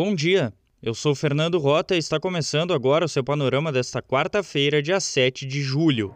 Bom dia, eu sou Fernando Rota e está começando agora o seu panorama desta quarta-feira, dia 7 de julho.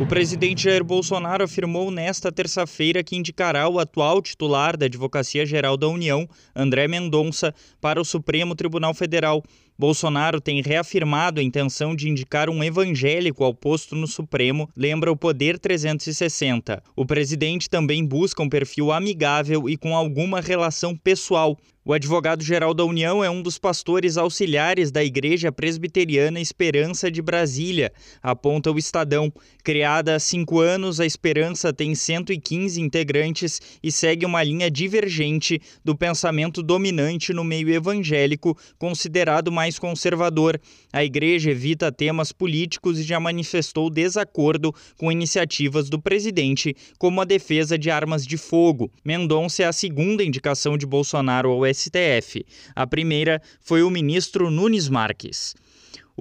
O presidente Jair Bolsonaro afirmou nesta terça-feira que indicará o atual titular da Advocacia Geral da União, André Mendonça, para o Supremo Tribunal Federal. Bolsonaro tem reafirmado a intenção de indicar um evangélico ao posto no Supremo, lembra o Poder 360. O presidente também busca um perfil amigável e com alguma relação pessoal. O advogado-geral da União é um dos pastores auxiliares da Igreja Presbiteriana Esperança de Brasília, aponta o Estadão. Criada há cinco anos, a Esperança tem 115 integrantes e segue uma linha divergente do pensamento dominante no meio evangélico, considerado mais conservador. A igreja evita temas políticos e já manifestou desacordo com iniciativas do presidente, como a defesa de armas de fogo. Mendonça é a segunda indicação de Bolsonaro ao STF. A primeira foi o ministro Nunes Marques.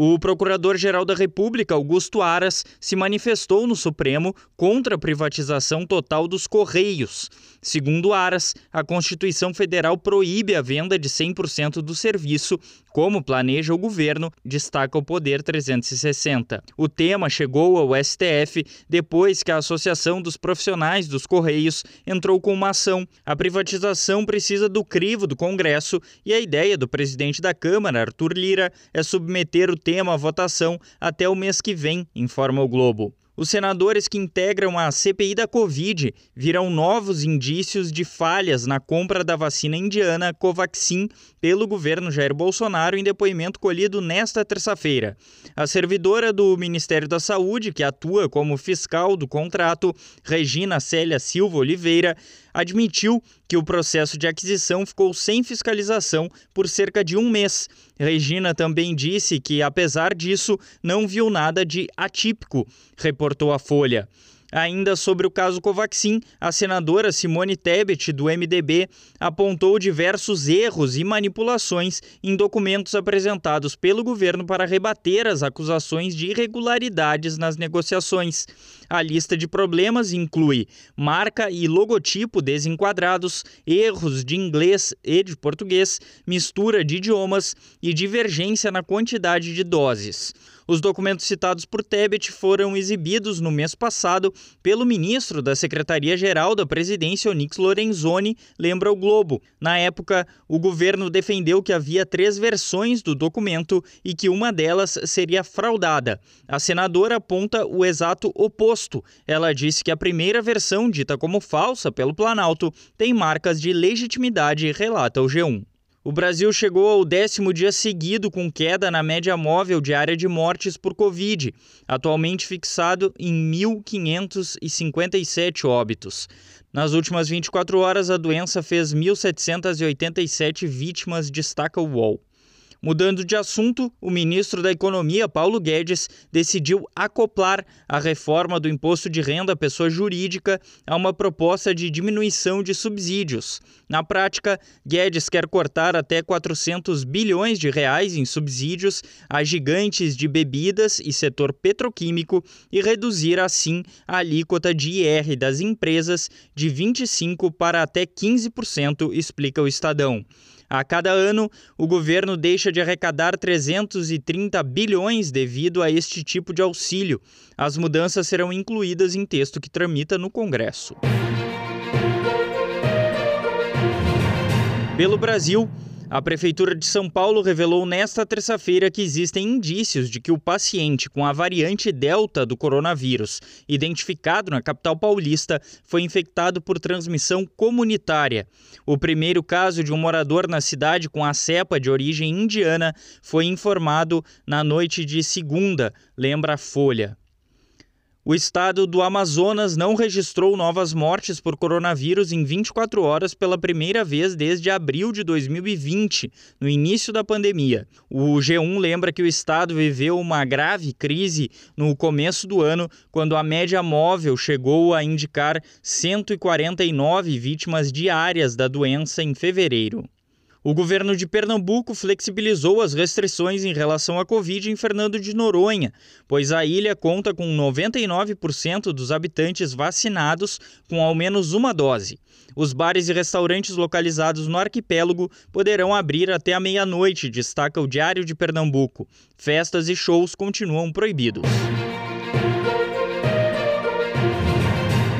O Procurador-Geral da República, Augusto Aras, se manifestou no Supremo contra a privatização total dos Correios. Segundo Aras, a Constituição Federal proíbe a venda de 100% do serviço, como planeja o governo, destaca o Poder 360. O tema chegou ao STF depois que a Associação dos Profissionais dos Correios entrou com uma ação. A privatização precisa do crivo do Congresso e a ideia do presidente da Câmara, Arthur Lira, é submeter o tema à votação até o mês que vem, informa o Globo. Os senadores que integram a CPI da Covid viram novos indícios de falhas na compra da vacina indiana Covaxin pelo governo Jair Bolsonaro em depoimento colhido nesta terça-feira. A servidora do Ministério da Saúde, que atua como fiscal do contrato, Regina Célia Silva Oliveira, admitiu que o processo de aquisição ficou sem fiscalização por cerca de um mês. Regina também disse que, apesar disso, não viu nada de atípico, reportou a Folha. Ainda sobre o caso Covaxin, a senadora Simone Tebet, do MDB, apontou diversos erros e manipulações em documentos apresentados pelo governo para rebater as acusações de irregularidades nas negociações. A lista de problemas inclui marca e logotipo desenquadrados, erros de inglês e de português, mistura de idiomas e divergência na quantidade de doses. Os documentos citados por Tebet foram exibidos no mês passado pelo ministro da Secretaria-Geral da Presidência, Onix Lorenzoni, lembra o Globo. Na época, o governo defendeu que havia três versões do documento e que uma delas seria fraudada. A senadora aponta o exato oposto. Ela disse que a primeira versão, dita como falsa pelo Planalto, tem marcas de legitimidade, relata o G1. O Brasil chegou ao décimo dia seguido com queda na média móvel diária de mortes por Covid, atualmente fixado em 1.557 óbitos. Nas últimas 24 horas, a doença fez 1.787 vítimas, destaca o UOL. Mudando de assunto, o ministro da Economia, Paulo Guedes, decidiu acoplar a reforma do imposto de renda à pessoa jurídica a uma proposta de diminuição de subsídios. Na prática, Guedes quer cortar até 400 bilhões de reais em subsídios a gigantes de bebidas e setor petroquímico e reduzir assim a alíquota de IR das empresas de 25 para até 15%, explica o Estadão. A cada ano, o governo deixa de arrecadar 330 bilhões devido a este tipo de auxílio. As mudanças serão incluídas em texto que tramita no Congresso. Pelo Brasil, a Prefeitura de São Paulo revelou nesta terça-feira que existem indícios de que o paciente com a variante Delta do coronavírus, identificado na capital paulista, foi infectado por transmissão comunitária. O primeiro caso de um morador na cidade com a cepa de origem indiana foi informado na noite de segunda, lembra a Folha. O estado do Amazonas não registrou novas mortes por coronavírus em 24 horas pela primeira vez desde abril de 2020, no início da pandemia. O G1 lembra que o estado viveu uma grave crise no começo do ano, quando a média móvel chegou a indicar 149 vítimas diárias da doença em fevereiro. O governo de Pernambuco flexibilizou as restrições em relação à Covid em Fernando de Noronha, pois a ilha conta com 99% dos habitantes vacinados com ao menos uma dose. Os bares e restaurantes localizados no arquipélago poderão abrir até a meia-noite, destaca o Diário de Pernambuco. Festas e shows continuam proibidos.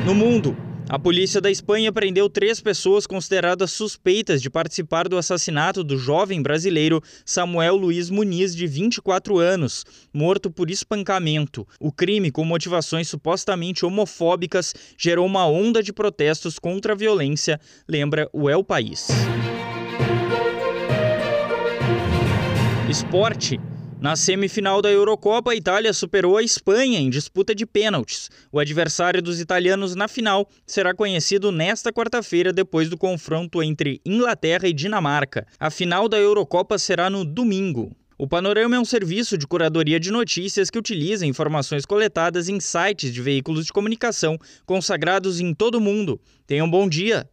No mundo, a polícia da Espanha prendeu três pessoas consideradas suspeitas de participar do assassinato do jovem brasileiro Samuel Luiz Muniz, de 24 anos, morto por espancamento. O crime, com motivações supostamente homofóbicas, gerou uma onda de protestos contra a violência, lembra o El País. Esporte. Na semifinal da Eurocopa, a Itália superou a Espanha em disputa de pênaltis. O adversário dos italianos na final será conhecido nesta quarta-feira, depois do confronto entre Inglaterra e Dinamarca. A final da Eurocopa será no domingo. O Panorama é um serviço de curadoria de notícias que utiliza informações coletadas em sites de veículos de comunicação consagrados em todo o mundo. Tenham um bom dia!